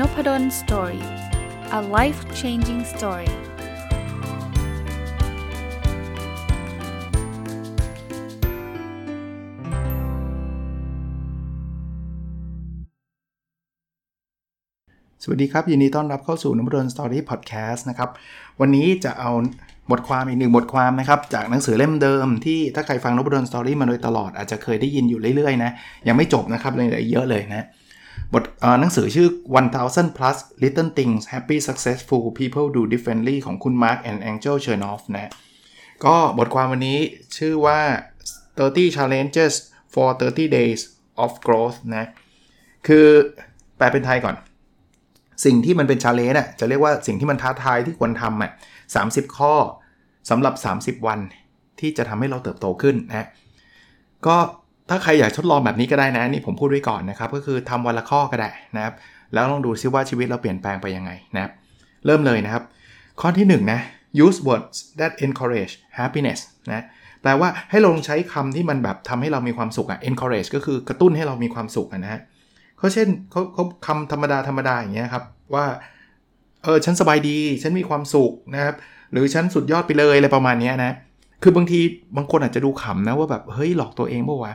Nopadol's Story a life changing story สวัสดีครับ ยินดีต้อนรับเข้าสู่นพดล Story พอดแคสต์นะครับ วันนี้จะเอาบทความอีกหนึ่งบทความนะครับ จากหนังสือเล่มเดิมที่ถ้าใครฟังนพดล Story มาโดยตลอดอาจจะเคยได้ยินอยู่เรื่อยๆนะ ยังไม่จบนะครับเลยเยอะเลยนะ บทหนังสือชื่อ 1000 plus little things happy successful people do differently ของคุณ Mark and Angel Chernoff นะก็บทความวันนี้ชื่อว่า 30 challenges for 30 days of growth นะคือแปลเป็นไทยก่อน สิ่งที่มันเป็นชาเลนจ์อะจะเรียกว่าสิ่งที่มันท้าทายที่ควรทำอะ30 ข้อสำหรับ 30 วันที่จะทำให้เราเติบโตขึ้นนะก็ ถ้าใครอยากทดลองแบบนี้ก็ได้นะนี่ผมพูดไว้ก่อนนะครับ ก็คือทำวันละข้อก็ได้นะครับ แล้วลองดูซิว่าชีวิตเราเปลี่ยนแปลงไปยังไงนะครับ เริ่มเลยนะครับ ข้อที่1นะ use words that encourage happiness นะแปลว่าให้ลงใช้คำที่มันแบบทำให้เรามีความสุขอะ encourage ก็คือกระตุ้นให้เรามีความสุขนะฮะเขาเช่นเขาเขาคำธรรมดาธรรมดาอย่างเงี้ยครับว่าเออฉันสบายดีฉันมีความสุขนะครับหรือฉันสุดยอดไปเลยอะไรประมาณนี้นะคือบางทีบางคนอาจจะดูขำนะว่าแบบเฮ้ยหลอกตัวเองป่าวะ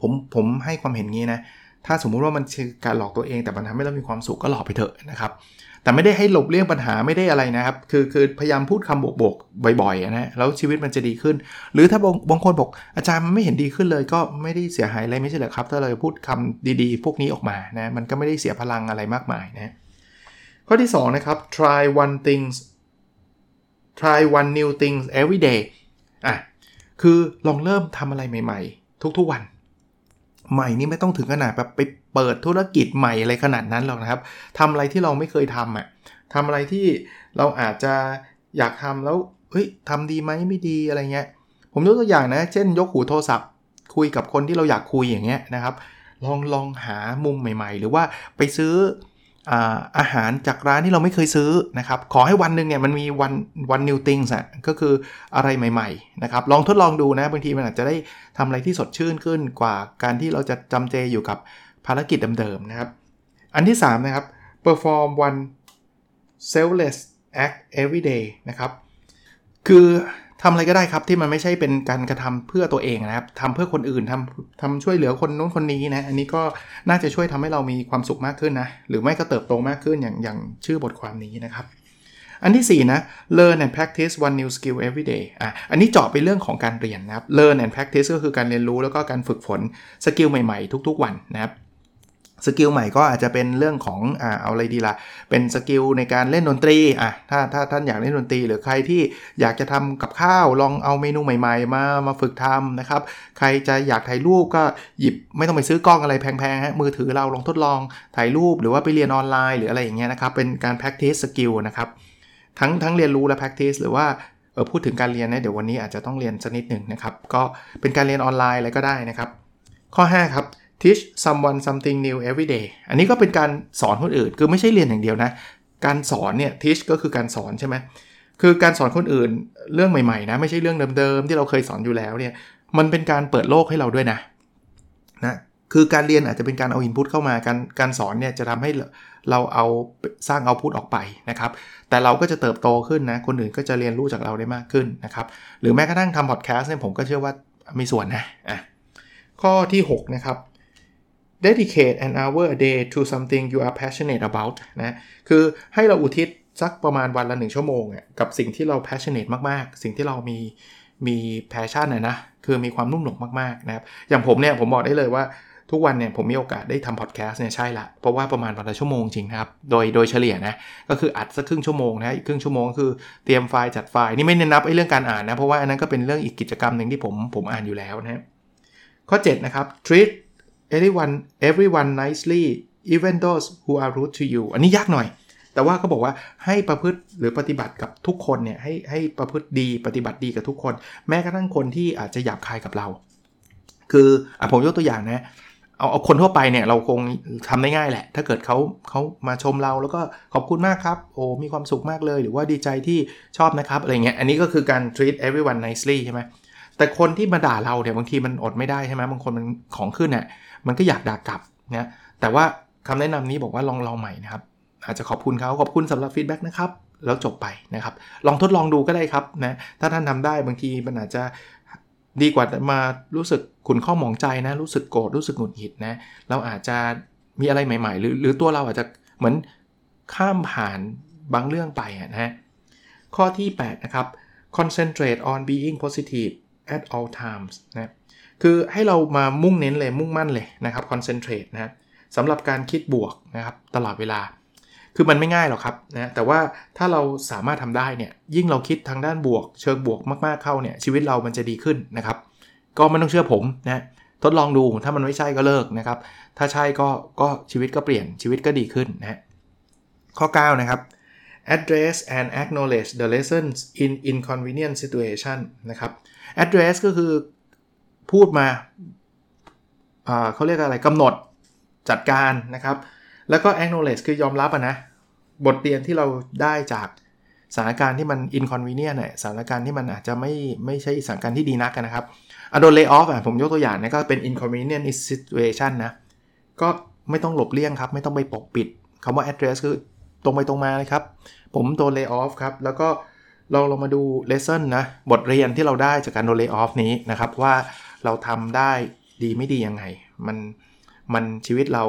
ผมผมให้ความเห็นงี้นะถ้าสมมุติว่ามันคือการหลอกตัวเองแต่มันทำให้เรามีความสุขก็หลอกไปเถอะนะครับ แต่ไม่ได้ให้หลบเลี่ยงปัญหาไม่ได้อะไรนะครับ คือคือพยายามพูดคำบวกๆบ่อยๆนะแล้วชีวิตมันจะดีขึ้น หรือถ้าบางคนบอกอาจารย์มันไม่เห็นดีขึ้นเลย ก็ไม่ได้เสียหายอะไรไม่ใช่เหรอครับ ถ้าเราพูดคำดีๆ พวกนี้ออกมานะมันก็ไม่ได้เสียพลังอะไรมากมายนะข้อที่2นะครับ try one things try one new things every day อะคือลองเริ่มทำอะไรใหม่ ๆ ทุกๆวัน ใหม่นี่ไม่ต้องถึงขนาดแบบไปเปิดธุรกิจใหม่อะไรขนาดนั้นหรอกนะครับทำอะไรที่เราไม่เคยทำอะทำอะไรที่เราอาจจะอยากทำแล้วเฮ้ยทำดีไหมไม่ดีอะไรเงี้ย ผมยกตัวอย่างนะ เช่น ยกหูโทรศัพท์ คุยกับคนที่เราอยากคุยอย่างเงี้ยนะครับ ลองลองหามุมใหม่ ๆ หรือว่าไปซื้อ อาหารจากร้านที่เราไม่เคยซื้อนะครับ ขอให้วันหนึ่งเนี่ยมันมีวันวันนิวติงส์อะก็คืออะไรใหม่ๆนะครับลองทดลองดูนะ บางทีมันอาจจะได้ทำอะไรที่สดชื่นขึ้นกว่าการที่เราจะจำเจอยู่กับภารกิจเดิมๆนะครับ อันที่ 3 นะครับ perform one selfless act every day นะครับ คือ ทำอะไรก็ได้ครับที่มันไม่ใช่เป็นการกระทำเพื่อตัวเองนะครับทำเพื่อคนอื่นทำทำช่วยเหลือคนนู้นคนนี้นะอันนี้ก็น่าจะช่วยทำให้เรามีความสุขมากขึ้นนะหรือไม่ก็เติบโตมากขึ้นอย่างอย่างชื่อบทความนี้นะครับ อันที่ 4 นะ learn and practice one new skill every day อะอันนี้เจาะไปเรื่องของการเรียนนะครับ learn and practice ก็คือการเรียนรู้แล้วก็การฝึกฝน skill ใหม่ๆ ทุก ๆ วันนะครับ skill ใหม่ก็อาจจะเป็นเรื่องของอ่าเอาอะไรดีล่ะ เป็น skill ในการเล่นดนตรีอะถ้าถ้าท่านอยากเล่นดนตรี หรือใครที่อยากจะทำกับข้าวลองเอาเมนูใหม่ ๆ มามาฝึกทำนะครับ ใครจะอยากถ่ายรูปก็หยิบไม่ต้องไปซื้อกล้องอะไรแพงๆฮะมือถือเราลองทดลองถ่ายรูปหรือว่าไปเรียนออนไลน์หรืออะไรอย่างเงี้ยนะครับเป็นการ practice skill นะครับทั้งทั้งเรียนรู้และ practice หรือว่าเออพูดถึงการเรียนนะเดี๋ยววันนี้อาจจะต้องเรียนสักนิดหนึ่งนะครับก็เป็นการเรียนออนไลน์อะไรก็ได้นะครับ ข้อ 5 ครับ teach someone something new every day อันนี้ก็เป็นการสอนคนอื่น คือไม่ใช่เรียนอย่างเดียวนะ การสอนเนี่ย teach ก็คือการสอนใช่ไหมคือการสอนคนอื่นเรื่องใหม่ๆนะ ไม่ใช่เรื่องเดิมๆ ที่เราเคยสอนอยู่แล้วเนี่ย มันเป็นการเปิดโลกให้เราด้วยนะ นะ คือการเรียนอาจจะเป็นการเอาอินพุตเข้ามา การการสอนเนี่ยจะทำให้เราเอาสร้างเอาพุตออกไปนะครับ แต่เราก็จะเติบโตขึ้นนะ คนอื่นก็จะเรียนรู้จากเราได้มากขึ้นนะครับ หรือแม้กระทั่งทำพอดแคสต์เนี่ยผมก็เชื่อว่ามีส่วนนะ อะ ข้อที่6นะครับ dedicate an hour a day to something you are passionate about นะคือให้เราอุทิศสักประมาณวันละหนึ่งชั่วโมงกับสิ่งที่เรา passionate มาก ๆ สิ่งที่เรามีมี passion นะนะ คือมีความนุ่มหนกมาก ๆ นะครับ อย่างผมเนี่ย ผมบอกได้เลยว่าทุกวันเนี่ย ผมมีโอกาสได้ทำพอดแคสต์เนี่ย ใช่ละ เพราะว่าประมาณวันละชั่วโมงจริงครับ โดยโดยเฉลี่ยนะ ก็คืออัดสักครึ่งชั่วโมงนะ อีกครึ่งชั่วโมงคือเตรียมไฟล์จัดไฟล์ นี่ไม่เน้นนับไอ้เรื่องการอ่านนะ เพราะว่าอันนั้นก็เป็นเรื่องอีกกิจกรรมหนึ่งที่ผมผมอ่านอยู่แล้วนะข้อ7นะครับ treat everyone everyone nicely even those who are rude to you อันนี้ยากหน่อย แต่ว่าเขาบอกว่าให้ประพฤติหรือปฏิบัติกับทุกคนเนี่ยให้ให้ประพฤติดีปฏิบัติดีกับทุกคน แม้กระทั่งคนที่อาจจะหยาบคายกับเรา คืออผมยกตัวอย่างนะเอาเอาคนทั่วไปเนี่ยเราคงทำได้ง่ายแหละ ถ้าเกิดเขาเขามาชมเราแล้วก็ขอบคุณมากครับโอ้มีความสุขมากเลยหรือว่าดีใจที่ชอบนะครับอะไรเงี้ยอันนี้ก็คือการ treat everyone nicely ใช่ไหมแต่คนที่มาด่าเราเนี่ยบางทีมันอดไม่ได้ใช่ไหมบางคนมันของขึ้นเนี่ย มันก็อยากด่ากลับนะแต่ว่าคำแนะนำนี้บอกว่าลองลองใหม่นะครับ อาจจะขอบคุณเขาขอบคุณสำหรับฟีดแบ็กนะครับ แล้วจบไปนะครับ ลองทดลองดูก็ได้ครับนะถ้าท่านทำได้บางทีมันอาจจะดีกว่ามารู้สึกขุนข้อหมองใจนะ รู้สึกโกรธรู้สึกหงุดหงิดนะเราอาจจะมีอะไรใหม่ ๆ หรือหรือตัวเราอาจจะเหมือนข้ามผ่านบางเรื่องไปนะฮะข้อที่ 8 นะครับ concentrate on being positive at all times นะ คือให้เรามามุ่งเน้นเลยมุ่งมั่นเลยนะครับ concentrate นะสำหรับการคิดบวกนะครับตลอดเวลา คือมันไม่ง่ายหรอกครับนะแต่ว่าถ้าเราสามารถทำได้เนี่ยยิ่งเราคิดทางด้านบวก เชิงบวกมากๆเข้าเนี่ยชีวิตเรามันจะดีขึ้นนะครับ ก็ไม่ต้องเชื่อผมนะทดลองดูถ้ามันไม่ใช่ก็เลิกนะครับ ถ้าใช่ก็ก็ชีวิตก็เปลี่ยนชีวิตก็ดีขึ้นนะข้อ 9 นะครับ address and acknowledge the lessons in inconvenient situation นะครับ address ก็คือ พูดมาเขาเรียกอะไรกำหนดจัดการนะครับ แล้วก็ acknowledge คือยอมรับนะ บทเรียนที่เราได้จากสถานการณ์ที่มัน inconvenient เนี่ยสถานการณ์ที่มันอาจจะไม่ไม่ใช่สถานการณ์ที่ดีนักนะครับอโดน lay off อะผมยกตัวอย่างนะก็เป็น inconvenient situation นะ ก็ไม่ต้องหลบเลี่ยงครับ ไม่ต้องไปปกปิดคำว่า address คือตรงไปตรงมาเลยครับ ผมโดน lay off ครับ แล้วก็ลองลองมาดู lesson นะ บทเรียนที่เราได้จากการโดน lay off นี้นะครับว่า เราทำได้ดีไม่ดียังไง มันมันชีวิตเรา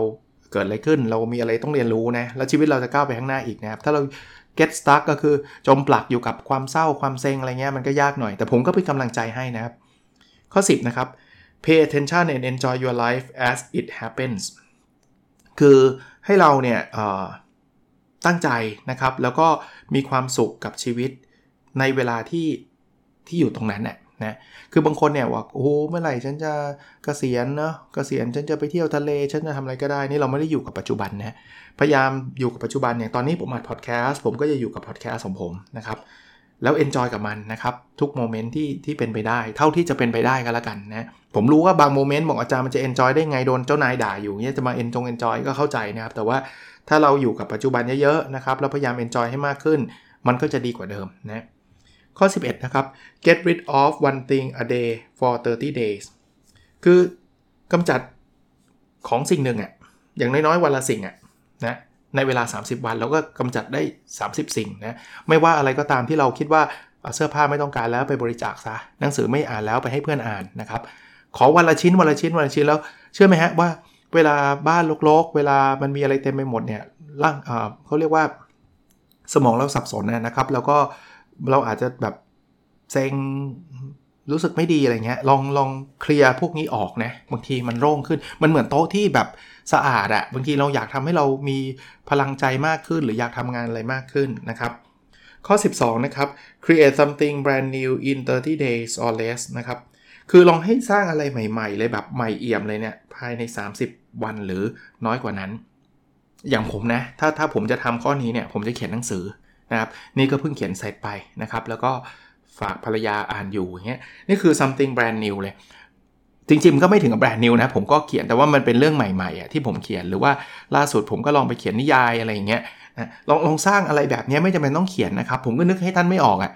เกิดอะไรขึ้น เรามีอะไรต้องเรียนรู้นะ แล้วชีวิตเราจะก้าวไปข้างหน้าอีกนะครับ ถ้าเรา get stuck ก็คือจมปลักอยู่กับความเศร้าความเซ็งอะไรเงี้ยมันก็ยากหน่อย แต่ผมก็เป็นกำลังใจให้นะครับ ข้อ 10 นะครับ pay attention and enjoy your life as it happens คือให้เราเนี่ยตั้งใจนะครับ แล้วก็มีความสุขกับชีวิตในเวลาที่ที่อยู่ตรงนั้นน่ย นะคือบางคนเนี่ยว่าโอ้เมื่อไหร่ฉันจะกะเกษียณเนาะกะเกษียณฉันจะไปเที่ยวทะเลฉันจะทำอะไรก็ได้นี่เราไม่ได้อยู่กับปัจจุบันนะพยายามอยู่กับปัจจุบันอย่างตอนนี้ผมอัดพอดแคสต์ผมก็จะอยู่กับพอดแคสต์ของผมนะครับแล้ว enjoy กับมันนะครับ ทุก moment ที่ที่เป็นไปได้ เท่าที่จะเป็นไปได้ก็แล้วกันนะผมรู้ว่าบาง moment บอกอาจารย์มันจะ enjoy ได้ไงโดนเจ้านายด่าอยู่เนี่ยจะมาเอนจง enjoy ก็เข้าใจนะครับ แต่ว่าถ้าเราอยู่กับปัจจุบันเยอะๆนะครับแล้วพยายาม enjoy ให้มากขึ้น มันก็จะดีกว่าเดิมนะ ข้อ 11 นะครับ get rid of one thing a day for 30 days คือกำจัดของสิ่งหนึ่งอะ่ะอย่างน้อยๆวันละสิ่งอะ่ะนะในเวลา 30 วันเราก็กำจัดได้ 30 สิ่งนะไม่ว่าอะไรก็ตามที่เราคิดว่าเสื้อผ้าไม่ต้องการแล้วไปบริจาคซะหนังสือไม่อ่านแล้วไปให้เพื่อนอ่านนะครับขอวันละชิ้นวันละชิ้นวันละชิ้นแล้วเชื่อไหมฮะว่าเวลาบ้านรกๆ เวลามันมีอะไรเต็มไปหมดเนี่ยร่างเขาเรียกว่าสมองเราสับสนนะครับ แล้วก็เเราอาจจะแบบเซ็งรู้สึกไม่ดีอะไรเงี้ยลองลองเคลียร์พวกนี้ออกนะบางทีมันโล่งขึ้น มันเหมือนโต๊ะที่แบบสะอาดอะบางทีเราอยากทำให้เรามีพลังใจมากขึ้น หรืออยากทำงานอะไรมากขึ้นนะครับ ข้อ 12 นะครับ create something brand new in 30 days or less นะครับ คือลองให้สร้างอะไรใหม่ ๆ เลยแบบใหม่เอี่ยมเลยเนี่ยภายใน 30 วันหรือน้อยกว่านั้น อย่างผมนะ ถ้าถ้าผมจะทำข้อนี้เนี่ยผมจะเขียนหนังสือ นะครับนี่ก็เพิ่งเขียนเสร็จไปนะครับ แล้วก็ฝากภรรยาอ่านอยู่อย่างเงี้ยนี่คือ something brand new เลย จริงๆก็ไม่ถึงกับแบรนด์นิวนะ ผมก็เขียนแต่ว่ามันเป็นเรื่องใหม่ๆอะที่ผมเขียนหรือว่าล่าสุดผมก็ลองไปเขียนนิยายอะไรอย่างเงี้ยนะลองลองสร้างอะไรแบบนี้ไม่จำเป็นต้องเขียนนะครับ ผมก็นึกให้ท่านไม่ออกอะ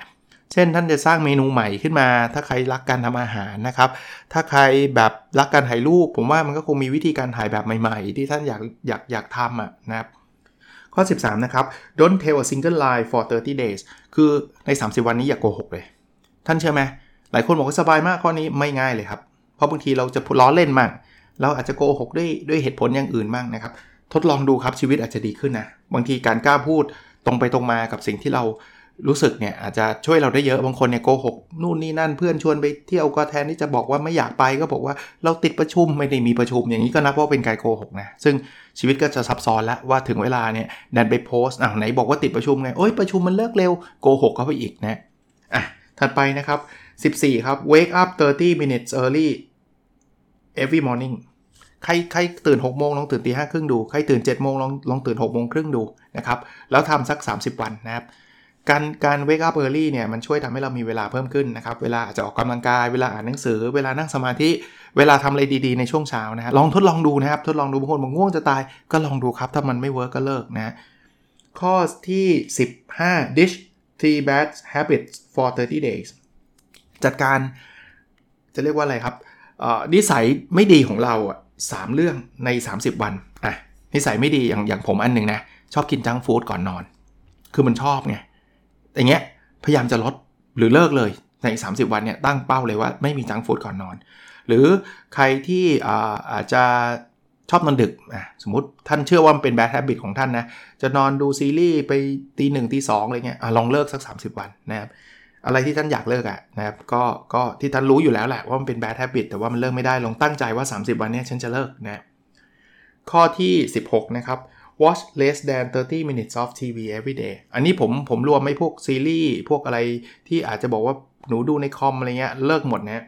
เช่นท่านจะสร้างเมนูใหม่ขึ้นมา ถ้าใครรักการทำอาหารนะครับ ถ้าใครแบบรักการถ่ายรูป ผมว่ามันก็คงมีวิธีการถ่ายแบบใหม่ ๆ ที่ท่านอยากอยากอยากทำอะนะครับ ข้อ 13 นะครับ don't tell a single lie for 30 days คือใน 30 วันนี้อย่ากโกหกเลย ท่านเชื่อไหมหลายคนบอกว่าสบายมากข้อนี้ไม่ง่ายเลยครับ เพราะบางทีเราจะล้อเล่นมากเราอาจจะโกหกด้วยด้วยเหตุผลอย่างอื่นบ้างนะครับ ทดลองดูครับชีวิตอาจจะดีขึ้นนะ บางทีการกล้าพูดตรงไปตรงมากับสิ่งที่เรารู้สึกเนี่ยอาจจะช่วยเราได้เยอะบางคนเนี่ยโกหกนู่นนี่นั่นเพื่อนชวนไปเที่ยวก็แทนที่จะบอกว่าไม่อยากไปก็บอกว่าเราติดประชุมไม่ได้มีประชุมอย่างนี้ก็นับว่าเป็นการโกหกนะซึ่ง ชีวิตก็จะซับซ้อนแล้วว่าถึงเวลาเนี่ยดันไปโพสต์อะไหนบอกว่าติดประชุมไงโอ้ยประชุมมันเลิกเร็วโกหกเข้าไปอีกนะอะถัดไปนะครับ 14 ครับ wake up 30 minutes early every morning ใครใครตื่น6โมงลองตื่นตีห้าครึ่งดู ใครตื่น7โมงลองลองตื่น6โมงครึ่งดูนะครับ แล้วทำสัก 30 วันนะครับ การการ wake up early เนี่ยมันช่วยทำให้เรามีเวลาเพิ่มขึ้นนะครับ เวลาอาจจะออกกำลังกายเวลาอ่านหนังสือ เวลานั่งสมาธิ เวลาทำอะไรดีๆในช่วงเช้านะฮะลองทดลองดูนะครับ ทดลองดูบางคนบอกง่วงจะตายก็ลองดูครับ ถ้ามันไม่เวิร์กก็เลิกนะข้อที่ 15 dish three bad habits for 30 days จัดการจะเรียกว่าอะไรครับนิสัยไม่ดีของเราอะสเรื่องใน 30 วันอะนิสัยไม่ดีอย่างอย่างผมอันหนึ่งนะชอบกินจังฟู้ดก่อนนอน คือมันชอบไง อย่างเงี้ยพยายามจะลดหรือเลิกเลยใน 30 วันเนี่ยตั้งเป้าเลยว่าไม่มีจังฟู้ดก่อนนอน หรือใครที่อาจจะชอบนอนดึกอะสมมติท่านเชื่อว่ามันเป็นแบดแฮบิตของท่านนะจะนอนดูซีรีส์ไปตีหนึ่งตีสองอะไรเงี้ยอลองเลิกสัก 30 วันนะครับอะไรที่ท่านอยากเลิกอะนะครับก็ก็ที่ท่านรู้อยู่แล้วแหละว่ามันเป็นแบดแฮบิตแต่ว่ามันเลิกไม่ได้ลองตั้งใจว่า 30 วันนี้ฉันจะเลิกนะข้อที่ 16 นะครับ watch less than 30 minutes of TV every day อันนี้ผมผมรวมไม่พวกซีรีส์พวกอะไรที่อาจจะบอกว่าหนูดูในคอมอะไรเงี้ยเลิกหมดนะ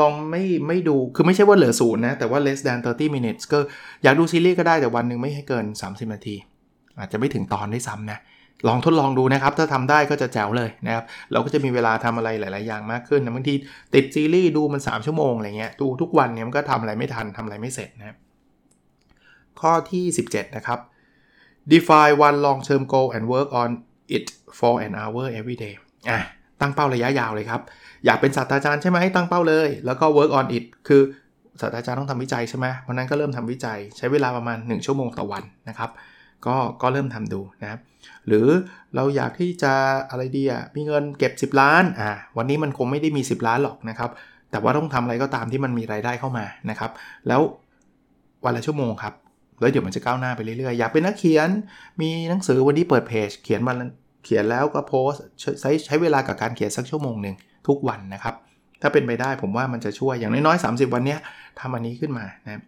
ลองไม่ไม่ดูคือไม่ใช่ว่าเหลือศูนย์นะ แต่ว่า less than 30 minutes ก็อยากดูซีรีส์ก็ได้แต่วันหนึ่งไม่ให้เกิน 30 นาที อาจจะไม่ถึงตอนได้ซ้ำนะ ลองทดลองดูนะครับ ถ้าทำได้ก็จะแจ๋วเลยนะครับ เราก็จะมีเวลาทำอะไรหลาย ๆ อย่างมากขึ้นนะบางทีติดซีรีส์ดูมัน 3 ชั่วโมงอะไรเงี้ยดูทุกวันเนี่ยมันก็ทำอะไรไม่ทันทำอะไรไม่เสร็จนะข้อที่ 17 นะครับ define one long term goal and work on it for an hour every day อะตั้งเป้าระยะยาวเลยครับ อยากเป็นศาสตราจารย์ใช่ไหมตั้งเป้าเลย แล้วก็ work on it คือศาสตราจารย์ต้องทำวิจัยใช่ไหมเพราะนั้นก็เริ่มทำวิจัยใช้เวลาประมาณ 1 ชั่วโมงต่อวันนะครับ ก็ก็เริ่มทำดูนะครับหรือเราอยากที่จะอะไรดีอะมีเงินเก็บ 10 ล้านอ่าวันนี้มันคงไม่ได้มี 10 ล้านหรอกนะครับ แต่ว่าต้องทำอะไรก็ตามที่มันมีรายได้เข้ามานะครับ แล้ววันละชั่วโมงครับ แล้วเดี๋ยวมันจะก้าวหน้าไปเรื่อยๆ อยากเป็นนักเขียน มีหนังสือวันนี้เปิดเพจ เขียนมันเขียนแล้วก็โพสใช้ใช้เวลากับการเขียนสักชั่วโมงหนึ่งทุกวันนะครับ ถ้าเป็นไปได้ผมว่ามันจะช่วยอย่างน้อยๆ 30 วันนี้ทำอันนี้ขึ้นมานะ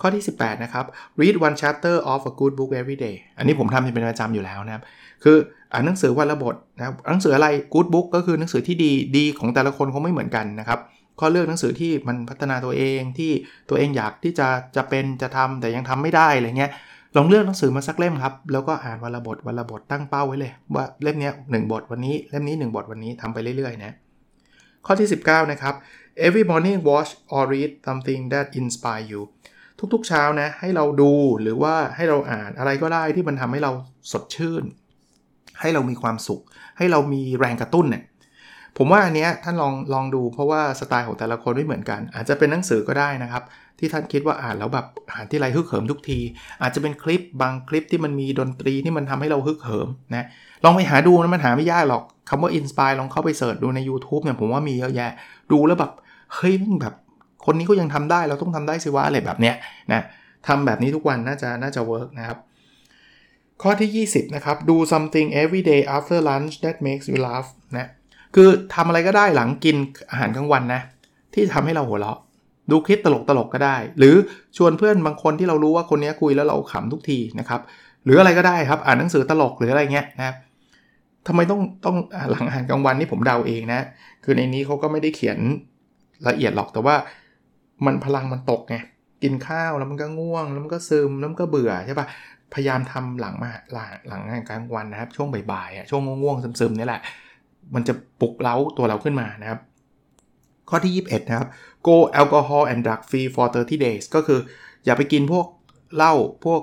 ข้อที่ 18 นะครับ read one chapter of a good book every day อันนี้ผมทำเป็นประจำอยู่แล้วนะครับ คืออ่านหนังสือวันละบทนะหนังสืออะไร good book ก็คือหนังสือที่ดีดีของแต่ละคนคงไม่เหมือนกันนะครับ ก็เลือกหนังสือที่มันพัฒนาตัวเองที่ตัวเองอยากที่จะจะเป็นจะทำแต่ยังทำไม่ได้อะไรเงี้ยลองเลือกหนังสือมาสักเล่มครับ แล้วก็อ่านวันละบทวันละบทตั้งเป้าไว้เลย ว่าเล่มนี้หบทวันนี้เล่มนี้ 1 บทวันนี้ทำไปเรื่อยๆนะข้อที่ 19 นะครับ every morning watch or read something that inspire you ทุกๆเช้านะให้เราดูหรือว่าให้เราอ่านอะไรก็ได้ที่มันทำให้เราสดชื่น ให้เรามีความสุข ให้เรามีแรงกระตุ้นเนี่ย ผมว่าอันเนี้ยท่านลองลองดูเพราะว่าสไตล์ของแต่ละคนไม่เหมือนกัน อาจจะเป็นหนังสือก็ได้นะครับ ที่ท่านคิดว่าอ่านแล้วแบบอ่านทีไรฮึกเหิมทุกที อาจจะเป็นคลิปบางคลิปที่มันมีดนตรีที่มันทำให้เราฮึกเหิมนะลองไปหาดูนะมันหาไม่ยากหรอกคำว่า inspire ลองเข้าไป search ดูใน YouTube เนี่ยผมว่ามีเยอะแยะ ดูแล้วแบบเฮ้ยมันแบบคนนี้ก็ยังทำได้เราต้องทำได้สิวะอะไรแบบเนี้ยนะทำแบบนี้ทุกวันน่าจะน่าจะ work นะครับ ข้อที่ 20 นะครับ do something every day after lunch that makes you laugh นะ คือทำอะไรก็ได้หลังกินอาหารกลางวันนะ ที่ทำให้เราหัวเราะ ดูคลิปตลกตลกก็ได้ หรือชวนเพื่อนบางคนที่เรารู้ว่าคนนี้คุยแล้วเราขำทุกทีนะครับ หรืออะไรก็ได้ครับ อ่านหนังสือตลกหรืออะไรเงี้ยนะครับทำไมต้องต้องหลังอาหารกลางวันนี่ผมเดาเองนะ คือในนี้เขาก็ไม่ได้เขียนละเอียดหรอกแต่ว่ามันพลังมันตกไงกินข้าวแล้วมันก็ง่วง แล้วมันก็ซึมแล้วมันก็เบื่อใช่ปะพยายามทำหลังมาหลังหลังงานกลางวันนะครับ ช่วงบ่ายๆช่วงง่วงๆซึมๆนี่แหละ มันจะปลุกเล้าตัวเราขึ้นมานะครับ ข้อที่ 21 นะครับ go alcohol and drug free for 30 days ก็คืออย่าไปกินพวกเหล้าพวก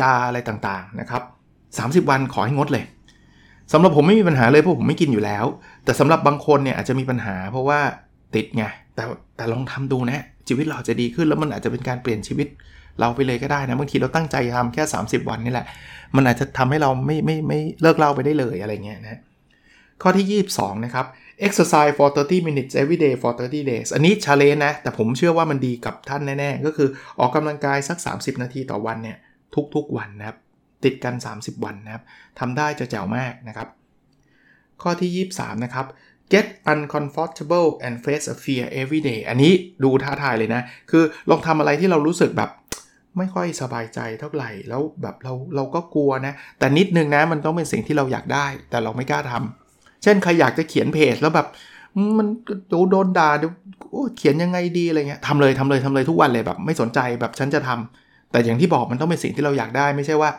ยาอะไรต่างๆนะครับ 30 วันขอให้งดเลยสำหรับผมไม่มีปัญหาเลยเพราะผมไม่กินอยู่แล้ว แต่สำหรับบางคนเนี่ยอาจจะมีปัญหาเพราะว่าติดไงแต่แต่ลองทำดูนะ ชีวิตเราจะดีขึ้นแล้วมันอาจจะเป็นการเปลี่ยนชีวิตเราไปเลยก็ได้นะบางทีเราตั้งใจทำแค่ 30 วันนี่แหละ มันอาจจะทำให้เราไม่ไม่ไม่เลิกเล่าไปได้เลยอะไรเงี้ยนะ ข้อที่ 22 นะครับ exercise for 30 minutes every day for 30 days อันนี้ชาเลนนะ แต่ผมเชื่อว่ามันดีกับท่านแน่ ๆ ก็คือออกกำลังกายสัก 30 นาทีต่อวันเนี่ย ทุกๆวันนะครับ ติดกัน 30 วันนะครับทำได้จะแจ๋วมากนะครับ ข้อที่ 23 นะครับ get uncomfortable and face a fear every day อันนี้ดูท้าทายเลยนะ คือลองทำอะไรที่เรารู้สึกแบบไม่ค่อยสบายใจเท่าไหร่ แล้วแบบเราเราก็กลัวนะ แต่นิดนึงนะมันต้องเป็นสิ่งที่เราอยากได้ แต่เราไม่กล้าทำ เช่นใครอยากจะเขียนเพจแล้วแบบมันโดนด่าเดี๋ยวเขียนยังไงดีอะไรเงี้ยทำเลยทำเลยทำเลยทุกวันเลยแบบ ไม่สนใจแบบฉันจะทำแต่อย่างที่บอกมันต้องเป็นสิ่งที่เราอยากได้ไม่ใช่ว่า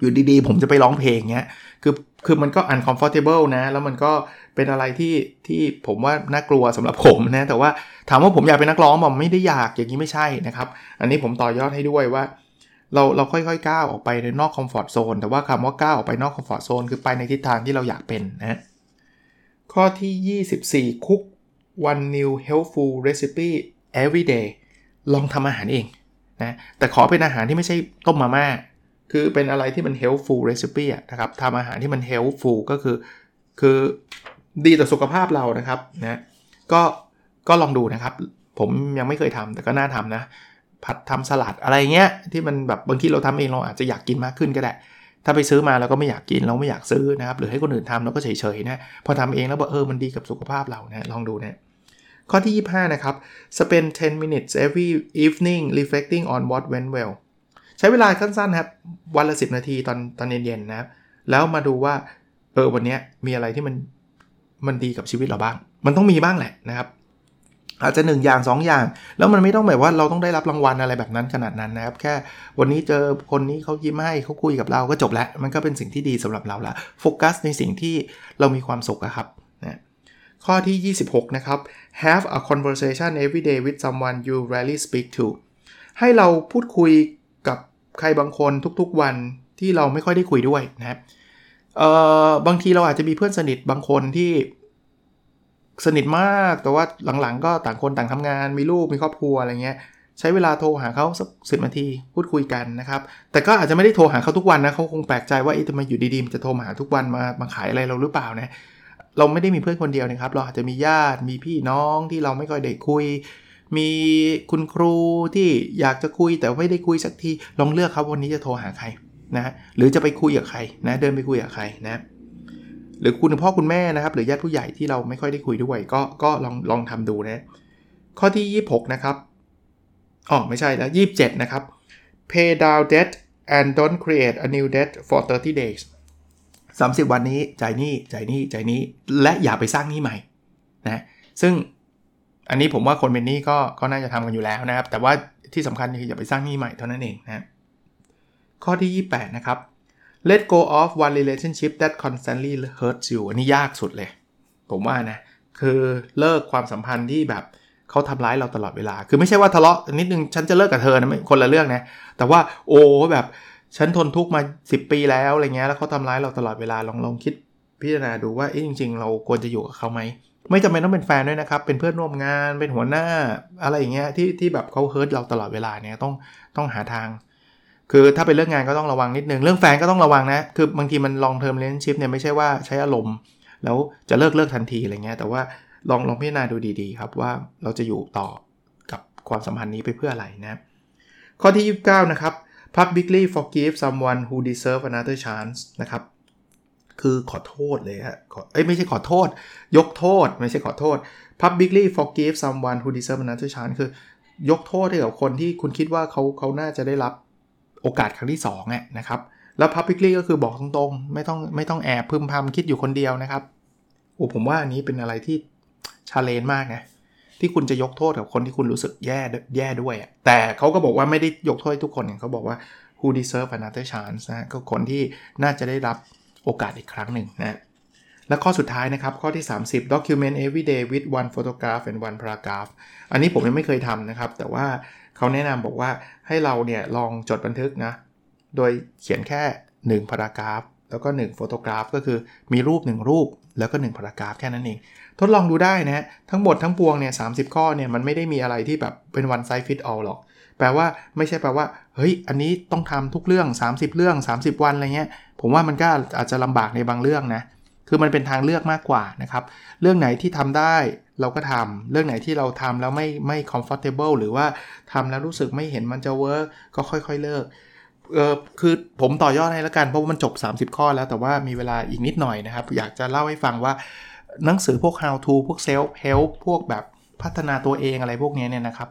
อยู่ดีๆ ผมจะไปร้องเพลงเงี้ยคือคือมันก็ uncomfortable นะ แล้วมันก็เป็นอะไรที่ที่ผมว่าน่ากลัวสำหรับผมนะ แต่ว่าถามว่าผมอยากเป็นนักร้องผมไม่ได้อยากอย่างนี้ไม่ใช่นะครับ อันนี้ผมต่อยอดให้ด้วยว่า เราเราค่อยๆก้าวออกไปในนอก comfort zone แต่ว่าคำว่าก้าวออกไปนอก comfort zone คือไปในทิศทางที่เราอยากเป็นนะข้อที่ 24 cook one new healthful recipe every day ลองทำอาหารเองนะแต่ขอเป็นอาหารที่ไม่ใช่ต้มมาม่าคือเป็นอะไรที่มัน healthful recipe นะครับทำอาหารที่มัน healthful ก็คือ คือดีต่อสุขภาพเรานะครับนะก็ก็ลองดูนะครับ ผมยังไม่เคยทำแต่ก็น่าทำนะ ผัดทำสลัดอะไรเงี้ยที่มันแบบบางทีเราทำเองเราอาจจะอยากกินมากขึ้นก็ได้ ถ้าไปซื้อมาแล้วก็ไม่อยากกินเราไม่อยากซื้อนะครับหรือให้คนอื่นทำเราก็เฉยๆนะพอทำเองแล้วบอกเออมันดีกับสุขภาพเรานะลองดูนะข้อที่ 25 นะครับ spend 10 minutes every evening reflecting on what went well ใช้เวลาสั้นๆครับ วันละ 10 นาทีตอนตอนเย็นๆนะครับ แล้วมาดูว่า เออวันนี้มีอะไรที่มันมันดีกับชีวิตเราบ้าง มันต้องมีบ้างแหละนะครับ อาจจะ 1 อย่าง 2 อย่าง แล้วมันไม่ต้องแบบว่าเราต้องได้รับรางวัลอะไรแบบนั้นขนาดนั้นนะครับ แค่วันนี้เจอคนนี้เขายิ้มให้เขาคุยกับเราก็จบแล้ว มันก็เป็นสิ่งที่ดีสำหรับเราละโฟกัสในสิ่งที่เรามีความสุขครับนะข้อที่ 26 นะครับ have a conversation every day with someone you rarely speak to ให้เราพูดคุยกับใครบางคนทุกๆวันที่เราไม่ค่อยได้คุยด้วยนะครับเอ่อบางทีเราอาจจะมีเพื่อนสนิทบางคนที่ สนิทมาก แต่ว่าหลังๆ ก็ต่างคนต่างทำงาน มีลูก มีครอบครัวอะไรเงี้ย ใช้เวลาโทรหาเขาสักสินาที พูดคุยกันนะครับ แต่ก็อาจจะไม่ได้โทรหาเขาทุกวันนะเขาคงแปลกใจว่าเอ๊ะทำไมอยู่ดีๆมันจะโทรมาหาทุกวันมามาขายอะไรเราหรือเปล่านะ เราไม่ได้มีเพื่อนคนเดียวนะครับ เราอาจจะมีญาติ มีพี่น้องที่เราไม่ค่อยได้คุย มีคุณครูที่อยากจะคุยแต่ไม่ได้คุยสักที ลองเลือกครับวันนี้จะโทรหาใครนะ หรือจะไปคุยกับใครนะ เดินไปคุยกับใครนะ หรือคุณพ่อคุณแม่นะครับหรือญาติผู้ใหญ่ที่เราไม่ค่อยได้คุยด้วย ก็ก็ลองลองทำดูนะข้อที่ 26 นะครับอ๋อไม่ใช่แล้ว27 นะครับ pay down debt and don't create a new debt for 30 days 30 วันนี้จ่ายนี้จ่ายนี้จ่ายนี้และอย่าไปสร้างหนี้ใหม่นะซึ่งอันนี้ผมว่าคนเป็นหนี้ก็ก็น่าจะทำกันอยู่แล้วนะครับ แต่ว่าที่สำคัญคืออย่าไปสร้างหนี้ใหม่เท่านั้นเองนะข้อที่ 28 นะครับ let go of one relationship that constantly hurts you อันนี้ยากสุดเลย ผมว่านะ คือเลิกความสัมพันธ์ที่แบบเขาทำร้ายเราตลอดเวลา คือไม่ใช่ว่าทะเลาะนิดนึง ฉันจะเลิกกับเธอนะคนละเรื่องนะ แต่ว่าโอ้แบบฉันทนทุกข์มา 10 ปีแล้วอะไรเงี้ยแล้วเขาทำร้ายเราตลอดเวลาลองลองคิดพิจารณาดูว่าเอ๊ะจริง ๆ เราควรจะอยู่กับเขาไหมไม่จำเป็นต้องเป็นแฟนด้วยนะครับ เป็นเพื่อนร่วมงานเป็นหัวหน้าอะไรอย่างเงี้ยที่ที่แบบเขา hurt เราตลอดเวลาเนี่ยต้องต้องหาทาง คือถ้าเป็นเรื่องงานก็ต้องระวังนิดนึง เรื่องแฟนก็ต้องระวังนะ คือบางทีมัน long-term relationship เนี่ยไม่ใช่ว่าใช้อารมณ์ แล้วจะเลิกเลิกทันทีอะไรเงี้ย แต่ว่าลองลองพิจารณาดูดีๆครับว่าเราจะอยู่ต่อกับความสัมพันธ์นี้ไปเพื่ออะไรนะ ข้อที่ 29 นะครับ publicly forgive someone who deserve another chance นะครับคือขอโทษเลยฮะเอ้ยไม่ใช่ขอโทษ ยกโทษ ไม่ใช่ขอโทษ publicly forgive someone who deserve another chance คือ ยกโทษให้กับคนที่คุณคิดว่าเขาเขาน่าจะได้รับ โอกาสครั้งที่2อะนะครับ แล้ว publicly ก็คือบอกตรงๆ ไม่ต้องไม่ต้องแอบพึมพำคิดอยู่คนเดียวนะครับโอ้ผมว่าอันนี้เป็นอะไรที่ชาเลนจ์มากนะที่คุณจะยกโทษกับคนที่คุณรู้สึกแย่แย่ด้วย แต่เขาก็บอกว่าไม่ได้ยกโทษทุกคนเขาบอกว่า who deserve another chance นะก็คนที่น่าจะได้รับโอกาสอีกครั้งหนึ่งนะและข้อสุดท้ายนะครับ ข้อที่ 30 document every day with one photograph and one paragraph อันนี้ผมยังไม่เคยทำนะครับ แต่ว่า เขาแนะนำบอกว่าให้เราเนี่ยลองจดบันทึกนะ โดยเขียนแค่1 paragraph แล้วก็1 photograph ก็คือมีรูป 1 รูปแล้วก็1 paragraph แค่นั้นเอง ทดลองดูได้นะทั้งหมดทั้งปวงเนี่ยสาข้อเนี่ยมันไม่ได้มีอะไรที่แบบเป็น one size fit all หรอก แปลว่าไม่ใช่แปลว่า เฮ้ย อันนี้ต้องทำทุกเรื่อง 30 เรื่อง 30 วันอะไรเงี้ย ผมว่ามันก็อาจจะลำบากในบางเรื่องนะ คือมันเป็นทางเลือกมากกว่านะครับ เรื่องไหนที่ทำได้เราก็ทำเรื่องไหนที่เราทำแล้วไม่ไม่ comfortable หรือว่าทำแล้วรู้สึกไม่เห็นมันจะ work ก็ค่อยๆเลิกเออคือผมต่อยอดให้แล้วกันเพราะว่ามันจบ 30 ข้อแล้วแต่ว่ามีเวลาอีกนิดหน่อยนะครับ อยากจะเล่าให้ฟังว่าหนังสือพวก how to พวก self help พวกแบบพัฒนาตัวเองอะไรพวกนี้เนี่ยนะครับ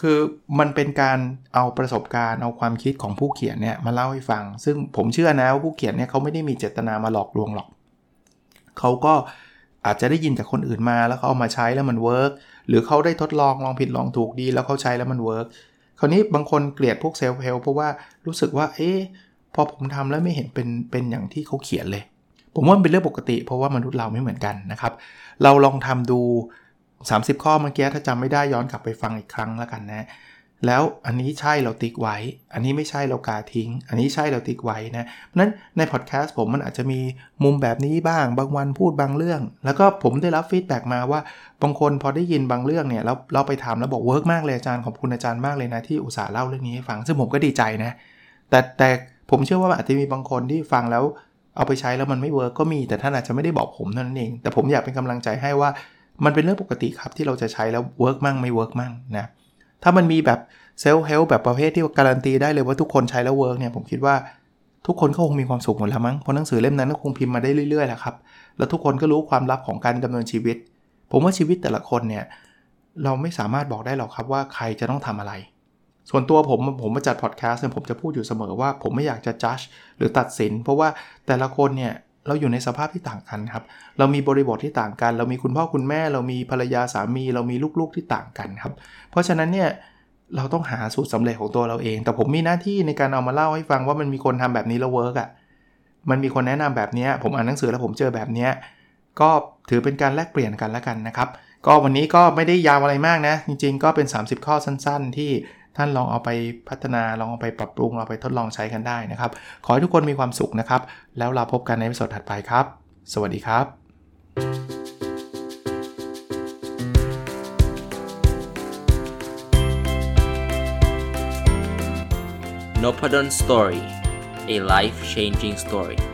คือมันเป็นการเอาประสบการณ์เอาความคิดของผู้เขียนเนี่ยมาเล่าให้ฟัง ซึ่งผมเชื่อนะว่าผู้เขียนเนี่ยเขาไม่ได้มีเจตนามาหลอกลวงหรอก เขาก็อาจจะได้ยินจากคนอื่นมาแล้วเขาเอามาใช้แล้วมัน work หรือเขาได้ทดลองลองผิดลองถูกดี แล้วเขาใช้แล้วมัน workคราวนี้บางคนเกลียดพวก self help เพราะว่ารู้สึกว่าเอ๊ะพอผมทำแล้วไม่เห็นเป็นเป็นอย่างที่เขาเขียนเลย ผมว่าเป็นเรื่องปกติ เพราะว่ามนุษย์เราไม่เหมือนกันนะครับ เราลองทำดู 30 ข้อเมื่อกี้ถ้าจำไม่ได้ย้อนกลับไปฟังอีกครั้งแล้วกันนะ แล้วอันนี้ใช่เราติ๊กไว้ อันนี้ไม่ใช่เรากาทิ้ง อันนี้ใช่เราติ๊กไว้นะเพราะนั้นในพอดแคสต์ผมมันอาจจะมีมุมแบบนี้บ้าง บางวันพูดบางเรื่อง แล้วก็ผมได้รับ feedback มาว่าบางคนพอได้ยินบางเรื่องเนี่ยแล้วเราไปถามแล้วบอก work มากเลยอาจารย์ขอบคุณอาจารย์มากเลยนะที่อุตส่าห์เล่าเรื่องนี้ให้ฟังซึ่งผมก็ดีใจนะแต่แต่ผมเชื่อว่าอาจจะมีบางคนที่ฟังแล้วเอาไปใช้แล้วมันไม่ work ก็มีแต่ท่านอาจจะไม่ได้บอกผมเท่านั้นเอง แต่ผมอยากเป็นกำลังใจให้ว่ามันเป็นเรื่องปกติครับที่เราจะใช้แล้ว work มั่งไม่ work มั่งนะ ถ้ามันมีแบบ self help แบบประเภทที่การันตีได้เลยว่าทุกคนใช้แล้ว work เนี่ยผมคิดว่าทุกคนก็คงมีความสุขหมดแล้วมั้งเพราะหนังสือเล่มนั้นก็คงพิมพ์มาได้เรื่อยๆแหละครับแล้วทุกคนก็รู้ความลับของการดำเนินชีวิต ผมว่าชีวิตแต่ละคนเนี่ยเราไม่สามารถบอกได้หรอกครับว่าใครจะต้องทำอะไร ส่วนตัวผมผมมาจัดพอดแคสต์เนี่ยผมจะพูดอยู่เสมอว่าผมไม่อยากจะจัดหรือตัดสิน เพราะว่าแต่ละคนเนี่ย เราอยู่ในสภาพที่ต่างกันครับ เรามีบริบทที่ต่างกัน เรามีคุณพ่อคุณแม่ เรามีภรรยาสามี เรามีลูกๆที่ต่างกันครับ เพราะฉะนั้นเนี่ยเราต้องหาสูตรสำเร็จของตัวเราเอง แต่ผมมีหน้าที่ในการเอามาเล่าให้ฟังว่ามันมีคนทำแบบนี้แล้วเวิร์กอะ มันมีคนแนะนำแบบนี้ ผมอ่านหนังสือแล้วผมเจอแบบนี้ ก็ถือเป็นการแลกเปลี่ยนกันแล้วกันนะครับ ก็วันนี้ก็ไม่ได้ยาวอะไรมากนะ จริง ๆ ก็เป็น 30 ข้อสั้น ๆ ที่ ท่านลองเอาไปพัฒนาลองเอาไปปรับปรุงเอาไปทดลองใช้กันได้นะครับ ขอให้ทุกคนมีความสุขนะครับ แล้วเราพบกันในวิดีโอถัดไปครับ สวัสดีครับ n o p a d o n Story a life changing story